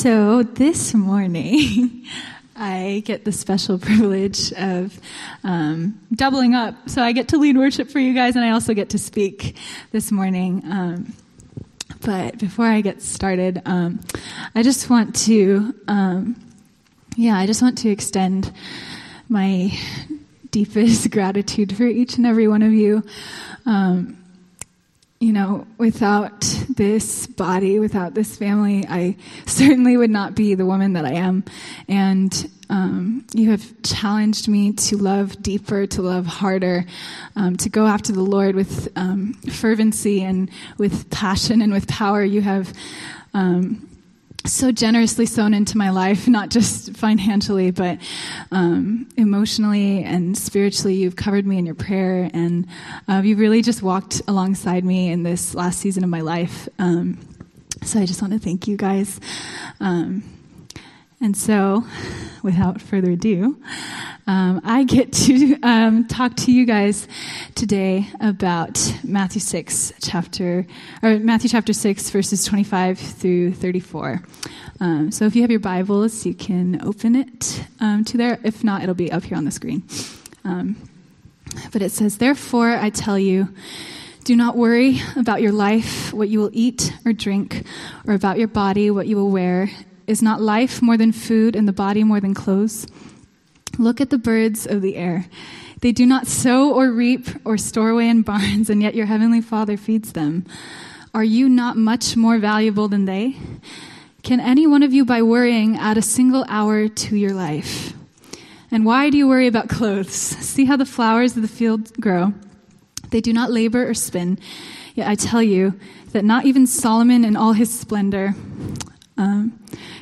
So this morning, I get the special privilege of um, doubling up. So I get to lead worship for you guys, and I also get to speak this morning. Um, but before I get started, um, I just want to, um, yeah, I just want to extend my deepest gratitude for each and every one of you. Um, you know, without this body, without this family, I certainly would not be the woman that I am. And um, you have challenged me to love deeper, to love harder, um, to go after the Lord with um, fervency and with passion and with power. You have um, so generously sown into my life, not just financially, but um, emotionally and spiritually. You've covered me in your prayer, and uh, you've really just walked alongside me in this last season of my life. Um, so I just want to thank you guys. Um, and so, without further ado, um, I get to um, talk to you guys today about Matthew six chapter or Matthew chapter six verses twenty five through thirty four. Um, so if you have your Bibles, you can open it um, to there. If not, it'll be up here on the screen. Um, but it says, "Therefore, I tell you." Do not worry about your life, what you will eat or drink, or about your body, what you will wear. Is not life more than food and the body more than clothes? Look at the birds of the air. They do not sow or reap or store away in barns, and yet your heavenly Father feeds them. Are you not much more valuable than they? Can any one of you, by worrying, add a single hour to your life? And why do you worry about clothes? See how the flowers of the field grow. They do not labor or spin. Yet I tell you that not even Solomon in all his splendor um,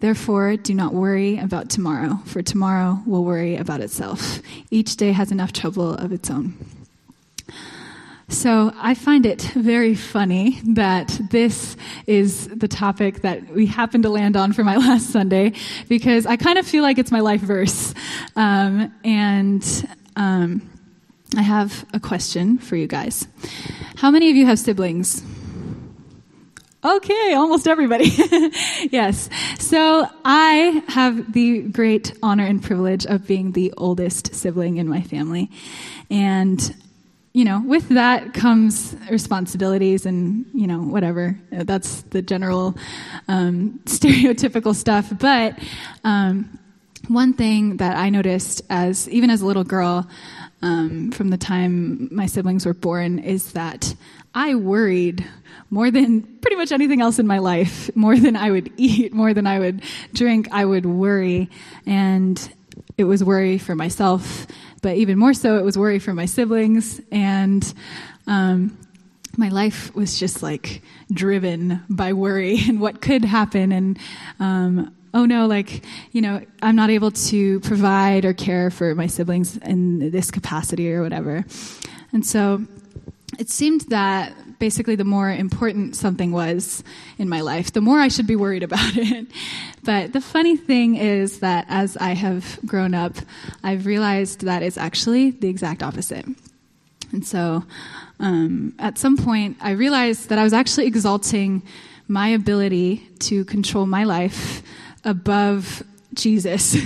Therefore, do not worry about tomorrow, for tomorrow will worry about itself. Each day has enough trouble of its own. So I find it very funny that this is the topic that we happen to land on for my last Sunday because I kind of feel like it's my life verse. Um, and um, I have a question for you guys. How many of you have siblings? Okay, almost everybody. yes. So I have the great honor and privilege of being the oldest sibling in my family. And, you know, with that comes responsibilities and, you know, whatever. That's the general um, stereotypical stuff. But um, one thing that I noticed as, even as a little girl, um, from the time my siblings were born, is that I worried more than pretty much anything else in my life, more than I would eat, more than I would drink, I would worry. And it was worry for myself, but even more so, it was worry for my siblings. And um, my life was just like driven by worry and what could happen. And um, oh no, like, you know, I'm not able to provide or care for my siblings in this capacity or whatever. And so it seemed that basically the more important something was in my life, the more I should be worried about it. But the funny thing is that as I have grown up, I've realized that it's actually the exact opposite. And so um, at some point, I realized that I was actually exalting my ability to control my life above Jesus.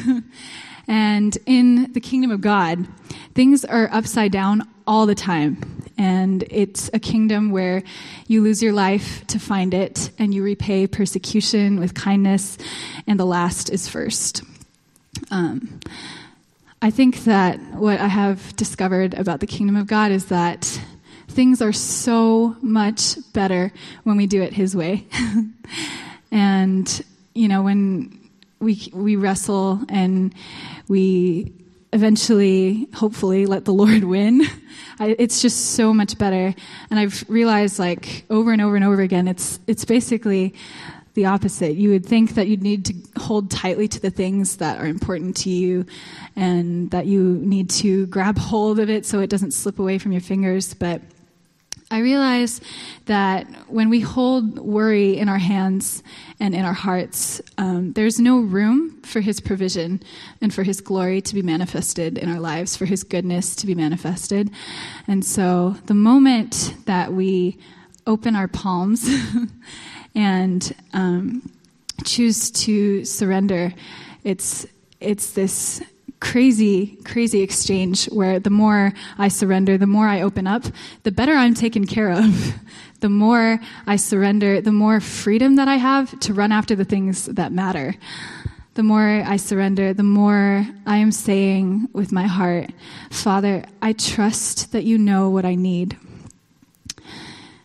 and in the kingdom of God, things are upside down all the time. And it's a kingdom where you lose your life to find it, and you repay persecution with kindness, and the last is first. Um, I think that what I have discovered about the kingdom of God is that things are so much better when we do it His way. and, you know, when we, we wrestle and we eventually, hopefully, let the Lord win. I, it's just so much better. And I've realized, like over and over and over again, it's it's basically the opposite. You would think that you'd need to hold tightly to the things that are important to you and that you need to grab hold of it so it doesn't slip away from your fingers. But I realize that when we hold worry in our hands and in our hearts, um, there's no room for His provision and for His glory to be manifested in our lives, for His goodness to be manifested. And so the moment that we open our palms and um, choose to surrender, it's it's this crazy, crazy exchange where the more I surrender, the more I open up, the better I'm taken care of. the more I surrender, the more freedom that I have to run after the things that matter. The more I surrender, the more I am saying with my heart, Father, I trust that you know what I need.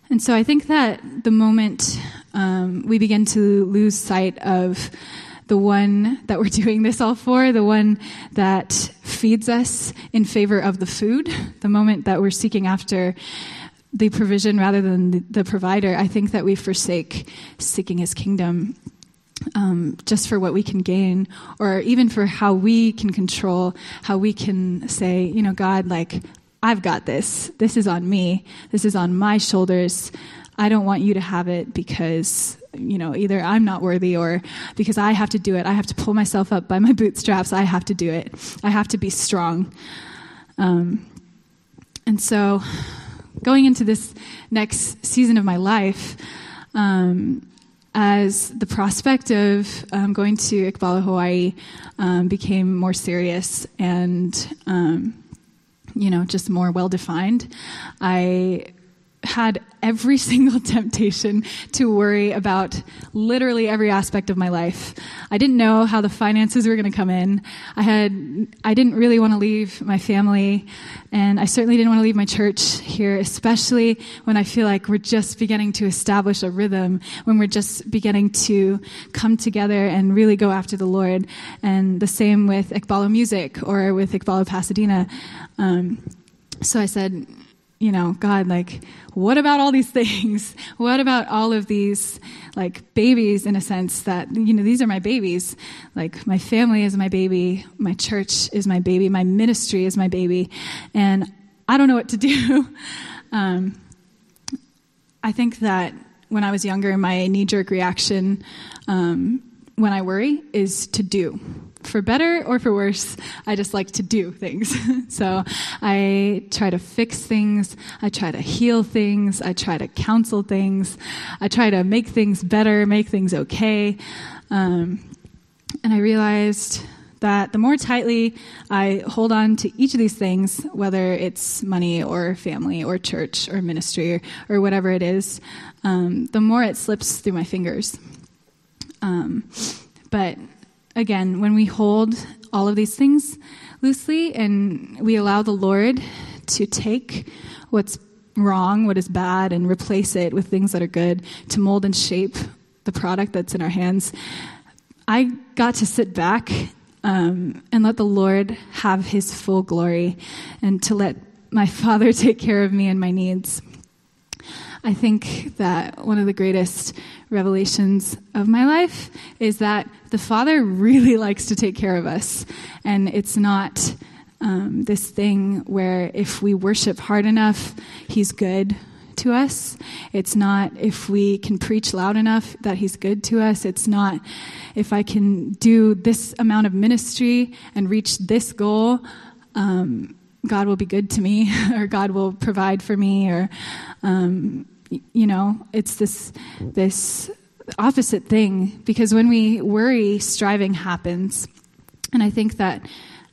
And so I think that the moment um, we begin to lose sight of the one that we're doing this all for, the one that feeds us in favor of the food, the moment that we're seeking after the provision rather than the, provider, I think that we forsake seeking his kingdom. Um, just for what we can gain, or even for how we can control, how we can say, you know, God, like, I've got this. This is on me. This is on my shoulders. I don't want you to have it because you know, either I'm not worthy or because I have to do it. I have to pull myself up by my bootstraps. I have to do it. I have to be strong. Um, and so, going into this next season of my life, um, as the prospect of um, going to Ekballo, Hawaii um, became more serious and, um, you know, just more well defined, I had every single temptation to worry about literally every aspect of my life. I didn't know how the finances were going to come in. I had I didn't really want to leave my family and I certainly didn't want to leave my church here, especially when I feel like we're just beginning to establish a rhythm, when we're just beginning to come together and really go after the Lord. And the same with Ekballo Music or with Ekballo Pasadena. Um, so I said, you know, God, like, what about all these things? What about all of these, like, babies in a sense that, you know, these are my babies. Like, my family is my baby, my church is my baby, my ministry is my baby, and I don't know what to do. Um, I think that when I was younger, my knee jerk reaction um, when I worry is to do for better or for worse, I just like to do things. so I try to fix things. I try to heal things. I try to counsel things. I try to make things better, make things okay. Um, and I realized that the more tightly I hold on to each of these things, whether it's money or family or church or ministry or, or whatever it is, um, the more it slips through my fingers. Um, but again, when we hold all of these things loosely and we allow the Lord to take what's wrong, what is bad, and replace it with things that are good, to mold and shape the product that's in our hands, I got to sit back um, and let the Lord have his full glory and to let my Father take care of me and my needs. I think that one of the greatest revelations of my life is that the Father really likes to take care of us. And it's not um, this thing where if we worship hard enough, He's good to us. It's not if we can preach loud enough that He's good to us. It's not if I can do this amount of ministry and reach this goal. Um, God will be good to me, or God will provide for me, or um, you know, it's this this opposite thing because when we worry, striving happens, and I think that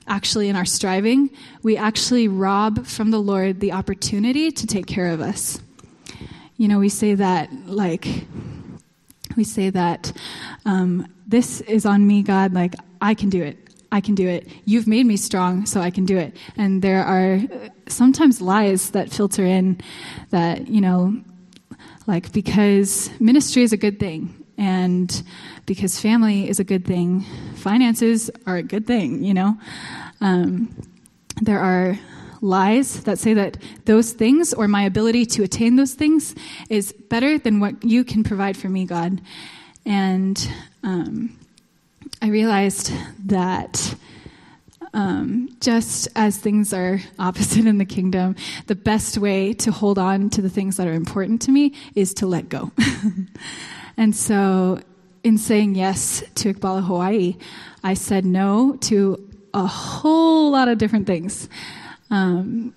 actually in our striving, we actually rob from the Lord the opportunity to take care of us. You know, we say that like we say that um, this is on me, God. Like I can do it. I can do it. You've made me strong, so I can do it. And there are sometimes lies that filter in that, you know, like because ministry is a good thing and because family is a good thing, finances are a good thing, you know. Um, there are lies that say that those things or my ability to attain those things is better than what you can provide for me, God. And um, I realized that um, just as things are opposite in the kingdom, the best way to hold on to the things that are important to me is to let go. and so, in saying yes to Ekballo Hawaii, I said no to a whole lot of different things. Um,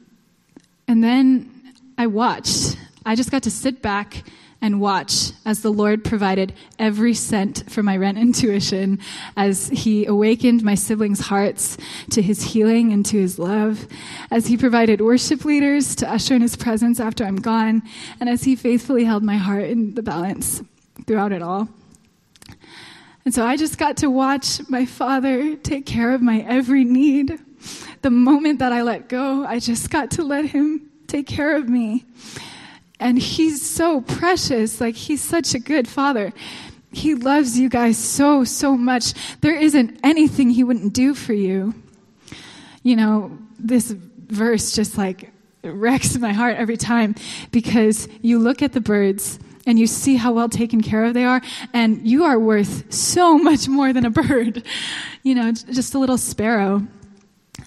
and then I watched. I just got to sit back and watch as the Lord provided every cent for my rent and tuition, as He awakened my siblings' hearts to His healing and to His love, as He provided worship leaders to usher in His presence after I'm gone, and as He faithfully held my heart in the balance throughout it all. And so I just got to watch my Father take care of my every need. The moment that I let go, I just got to let Him take care of me. And he's so precious. Like, he's such a good father. He loves you guys so, so much. There isn't anything he wouldn't do for you. You know, this verse just like wrecks my heart every time because you look at the birds and you see how well taken care of they are, and you are worth so much more than a bird. You know, just a little sparrow.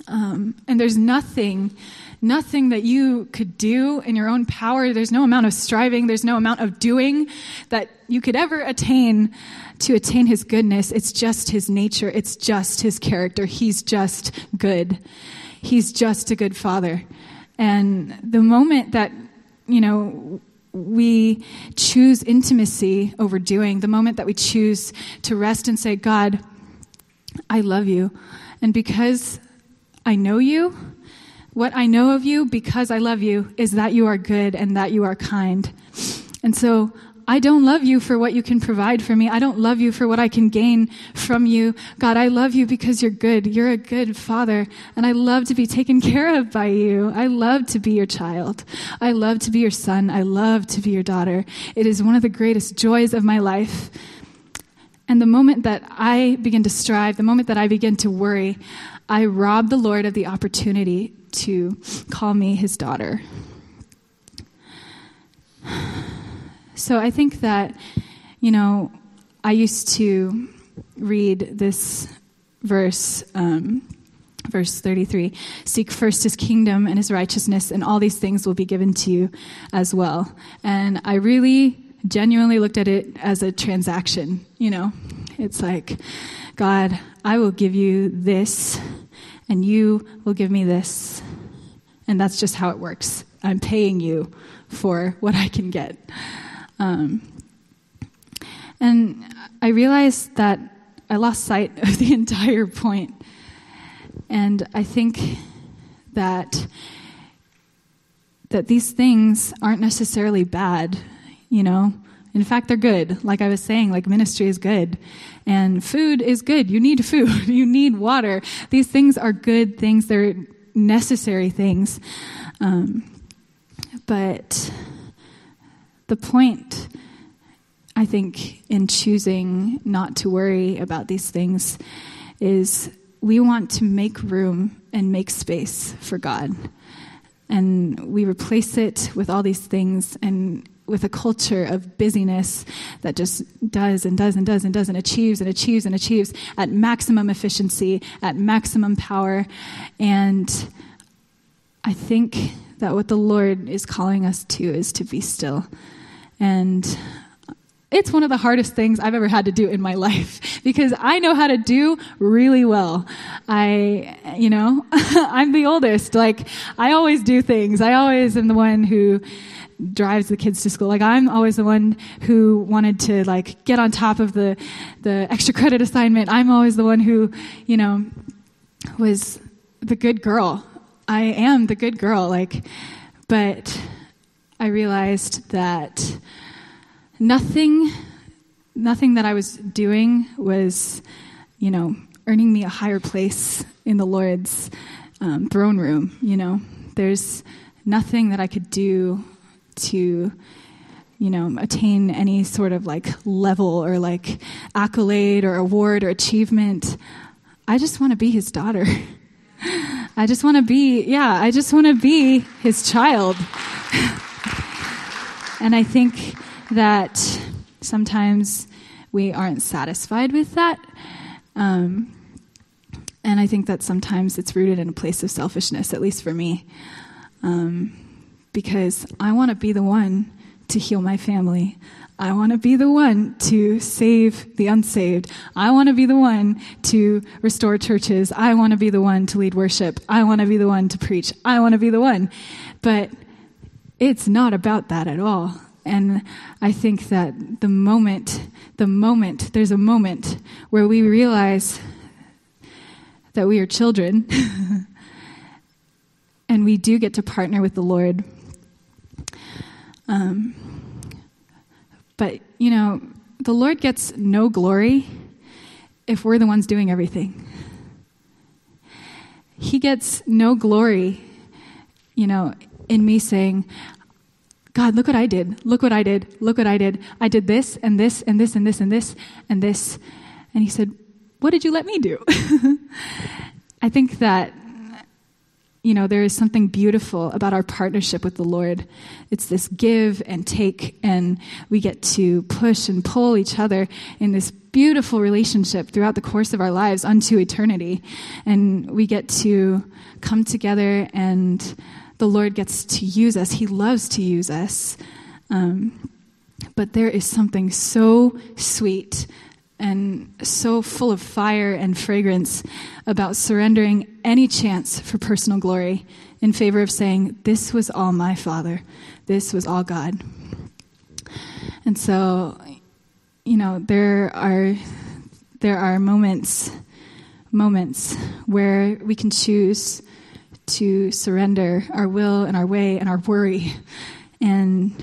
Um, and there's nothing nothing that you could do in your own power. There's no amount of striving, there's no amount of doing that you could ever attain to attain his goodness. It's just his nature, it's just his character. He's just good. He's just a good father. And the moment that, you know, we choose intimacy over doing, the moment that we choose to rest and say, God, I love you. And because I know you, what I know of you because I love you is that you are good and that you are kind. And so I don't love you for what you can provide for me. I don't love you for what I can gain from you. God, I love you because you're good. You're a good father. And I love to be taken care of by you. I love to be your child. I love to be your son. I love to be your daughter. It is one of the greatest joys of my life. And the moment that I begin to strive, the moment that I begin to worry, I rob the Lord of the opportunity to call me his daughter. So I think that, you know, I used to read this verse, um, verse 33 Seek first his kingdom and his righteousness, and all these things will be given to you as well. And I really genuinely looked at it as a transaction, you know? It's like, God, I will give you this and you will give me this. And that's just how it works. I'm paying you for what I can get. Um, and I realized that I lost sight of the entire point. And I think that that these things aren't necessarily bad, you know. In fact, they're good. Like I was saying, like ministry is good. And food is good. You need food. You need water. These things are good things. They're necessary things. Um, but the point, I think, in choosing not to worry about these things is we want to make room and make space for God. And we replace it with all these things, and with a culture of busyness that just does and does and does and does and achieves and achieves and achieves at maximum efficiency, at maximum power. And I think that what the Lord is calling us to is to be still. And it's one of the hardest things I've ever had to do in my life because I know how to do really well. I, you know, I'm the oldest. Like, I always do things. I always am the one who drives the kids to school. Like I'm always the one who wanted to like get on top of the the extra credit assignment. I'm always the one who, you know, was the good girl. I am the good girl like but I realized that nothing nothing that I was doing was, you know, earning me a higher place in the Lord's um, throne room, you know. There's nothing that I could do to you know attain any sort of like level or like accolade or award or achievement i just want to be his daughter i just want to be yeah i just want to be his child and i think that sometimes we aren't satisfied with that. Um, and I think that sometimes it's rooted in a place of selfishness, at least for me. Um, because I want to be the one to heal my family. I want to be the one to save the unsaved. I want to be the one to restore churches. I want to be the one to lead worship. I want to be the one to preach. I want to be the one. But it's not about that at all. And I think that the moment, the moment, there's a moment where we realize that we are children and we do get to partner with the Lord. Um, but, you know, the Lord gets no glory if we're the ones doing everything. He gets no glory, you know, in me saying, God, look what I did. Look what I did. Look what I did. I did this and this and this and this and this and this. And he said, What did you let me do? I think that, you know, there is something beautiful about our partnership with the Lord. It's this give and take, and we get to push and pull each other in this beautiful relationship throughout the course of our lives unto eternity. And we get to come together and the Lord gets to use us. He loves to use us. Um, but there is something so sweet and so full of fire and fragrance about surrendering any chance for personal glory in favor of saying, This was all my Father, this was all God. And so, you know, there are there are moments moments where we can choose to surrender our will and our way and our worry. And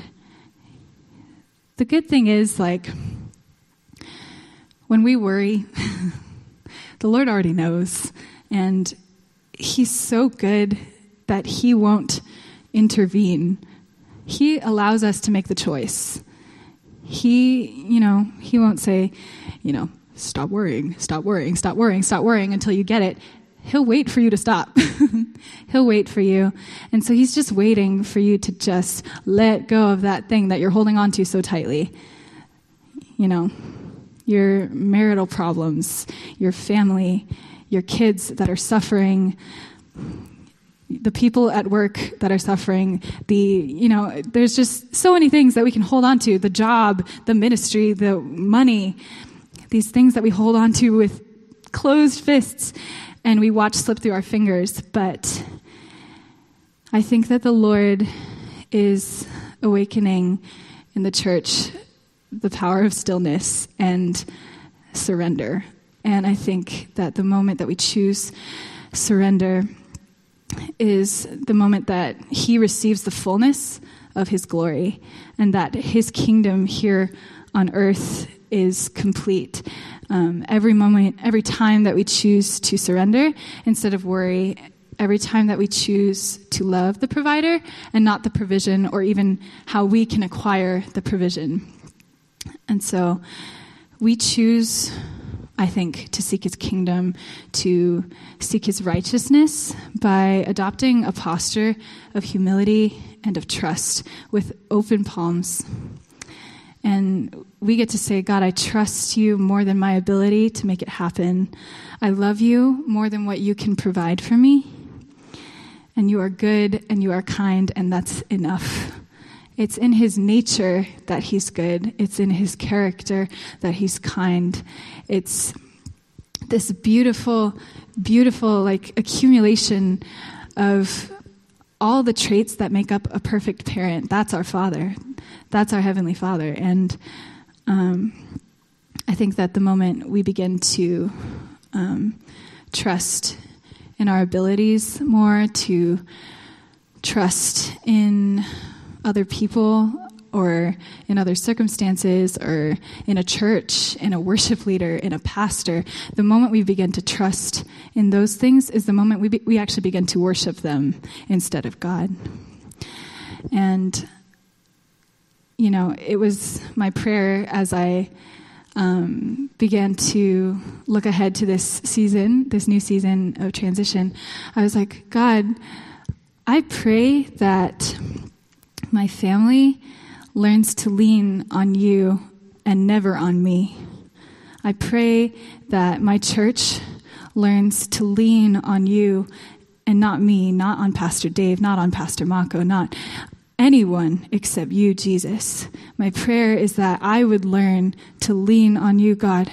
the good thing is, like, when we worry, the Lord already knows. And He's so good that He won't intervene. He allows us to make the choice. He, you know, He won't say, you know, stop worrying, stop worrying, stop worrying, stop worrying until you get it he'll wait for you to stop. he'll wait for you. And so he's just waiting for you to just let go of that thing that you're holding on to so tightly. You know, your marital problems, your family, your kids that are suffering, the people at work that are suffering, the, you know, there's just so many things that we can hold on to the job, the ministry, the money, these things that we hold on to with closed fists and we watch slip through our fingers. But I think that the Lord is awakening in the church the power of stillness and surrender. And I think that the moment that we choose surrender is the moment that He receives the fullness of His glory and that His kingdom here on earth is complete. Um, every moment, every time that we choose to surrender instead of worry, every time that we choose to love the provider and not the provision or even how we can acquire the provision. And so we choose, I think, to seek his kingdom, to seek his righteousness by adopting a posture of humility and of trust with open palms. And we get to say, God, I trust you more than my ability to make it happen. I love you more than what you can provide for me. And you are good and you are kind, and that's enough. It's in his nature that he's good, it's in his character that he's kind. It's this beautiful, beautiful, like accumulation of all the traits that make up a perfect parent. That's our Father. That's our Heavenly Father. And um, I think that the moment we begin to um, trust in our abilities more, to trust in other people or in other circumstances or in a church, in a worship leader, in a pastor, the moment we begin to trust in those things is the moment we, be, we actually begin to worship them instead of God. And you know, it was my prayer as I um, began to look ahead to this season, this new season of transition. I was like, God, I pray that my family learns to lean on you and never on me. I pray that my church learns to lean on you and not me, not on Pastor Dave, not on Pastor Mako, not anyone except you, Jesus. My prayer is that I would learn to lean on you, God,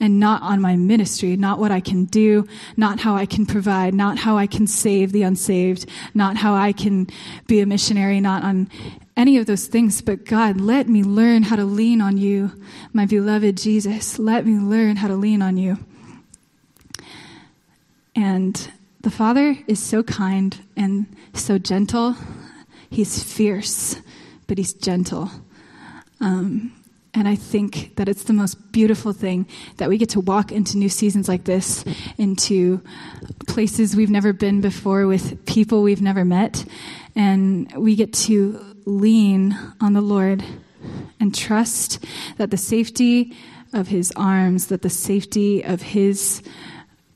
and not on my ministry, not what I can do, not how I can provide, not how I can save the unsaved, not how I can be a missionary, not on any of those things. But God, let me learn how to lean on you, my beloved Jesus. Let me learn how to lean on you. And the Father is so kind and so gentle. He's fierce, but he's gentle. Um, and I think that it's the most beautiful thing that we get to walk into new seasons like this, into places we've never been before with people we've never met. And we get to lean on the Lord and trust that the safety of his arms, that the safety of his,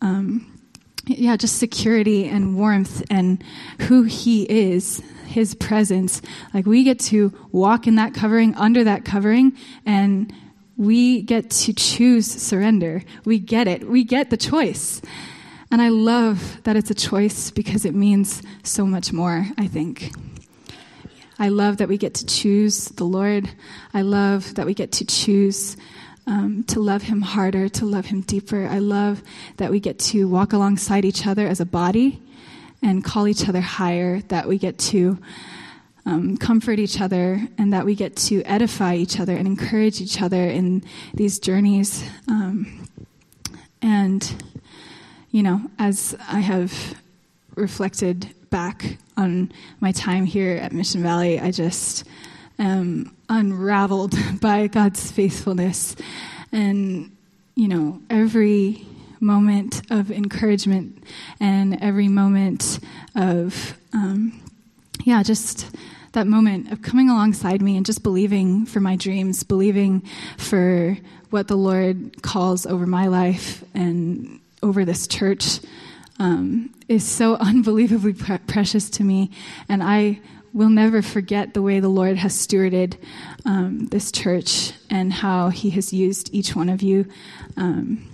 um, yeah, just security and warmth and who he is, his presence. Like we get to walk in that covering, under that covering, and we get to choose surrender. We get it. We get the choice. And I love that it's a choice because it means so much more, I think. I love that we get to choose the Lord. I love that we get to choose um, to love Him harder, to love Him deeper. I love that we get to walk alongside each other as a body and call each other higher, that we get to um, comfort each other, and that we get to edify each other and encourage each other in these journeys. Um, and, you know, as I have reflected back on my time here at Mission Valley, I just am unraveled by God's faithfulness. And, you know, every moment of encouragement and every moment of, um, yeah, just that moment of coming alongside me and just believing for my dreams, believing for what the Lord calls over my life and over this church um, is so unbelievably pre- precious to me. And I will never forget the way the Lord has stewarded um, this church and how He has used each one of you. Um,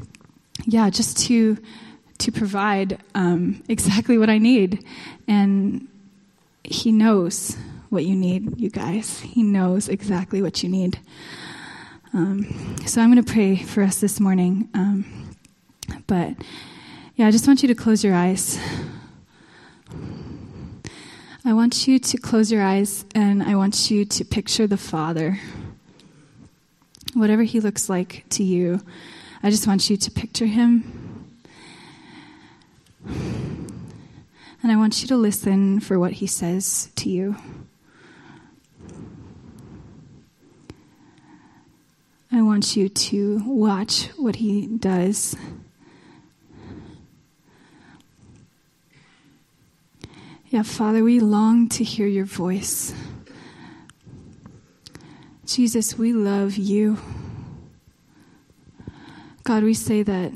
yeah, just to to provide um, exactly what I need, and He knows what you need, you guys. He knows exactly what you need. Um, so I'm going to pray for us this morning, um, but yeah, I just want you to close your eyes. I want you to close your eyes and I want you to picture the Father. Whatever he looks like to you. I just want you to picture him. And I want you to listen for what he says to you. I want you to watch what he does. Yeah, Father, we long to hear your voice. Jesus, we love you. God, we say that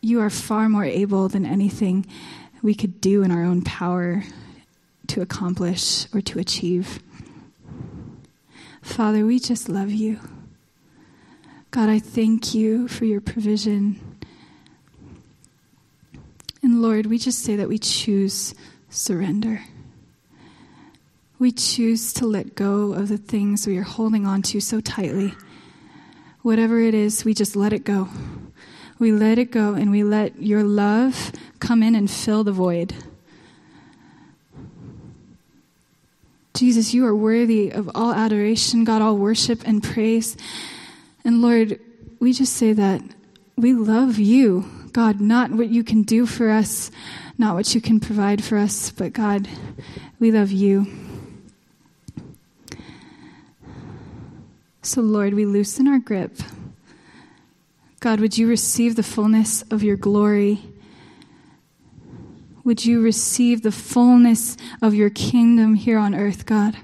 you are far more able than anything we could do in our own power to accomplish or to achieve. Father, we just love you. God, I thank you for your provision. And Lord, we just say that we choose surrender. We choose to let go of the things we are holding on to so tightly. Whatever it is, we just let it go. We let it go and we let your love come in and fill the void. Jesus, you are worthy of all adoration, God, all worship and praise. And Lord, we just say that we love you, God, not what you can do for us, not what you can provide for us, but God, we love you. So, Lord, we loosen our grip. God, would you receive the fullness of your glory? Would you receive the fullness of your kingdom here on earth, God?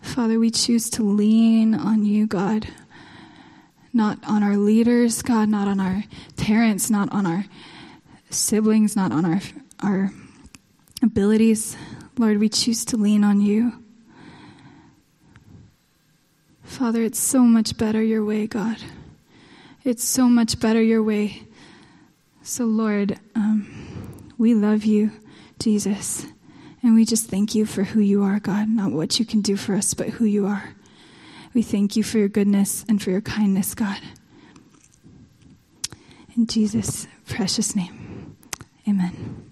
Father, we choose to lean on you, God. Not on our leaders, God, not on our parents, not on our siblings, not on our, our abilities. Lord, we choose to lean on you. Father, it's so much better your way, God. It's so much better your way. So, Lord, um, we love you, Jesus. And we just thank you for who you are, God, not what you can do for us, but who you are. We thank you for your goodness and for your kindness, God. In Jesus' precious name, amen.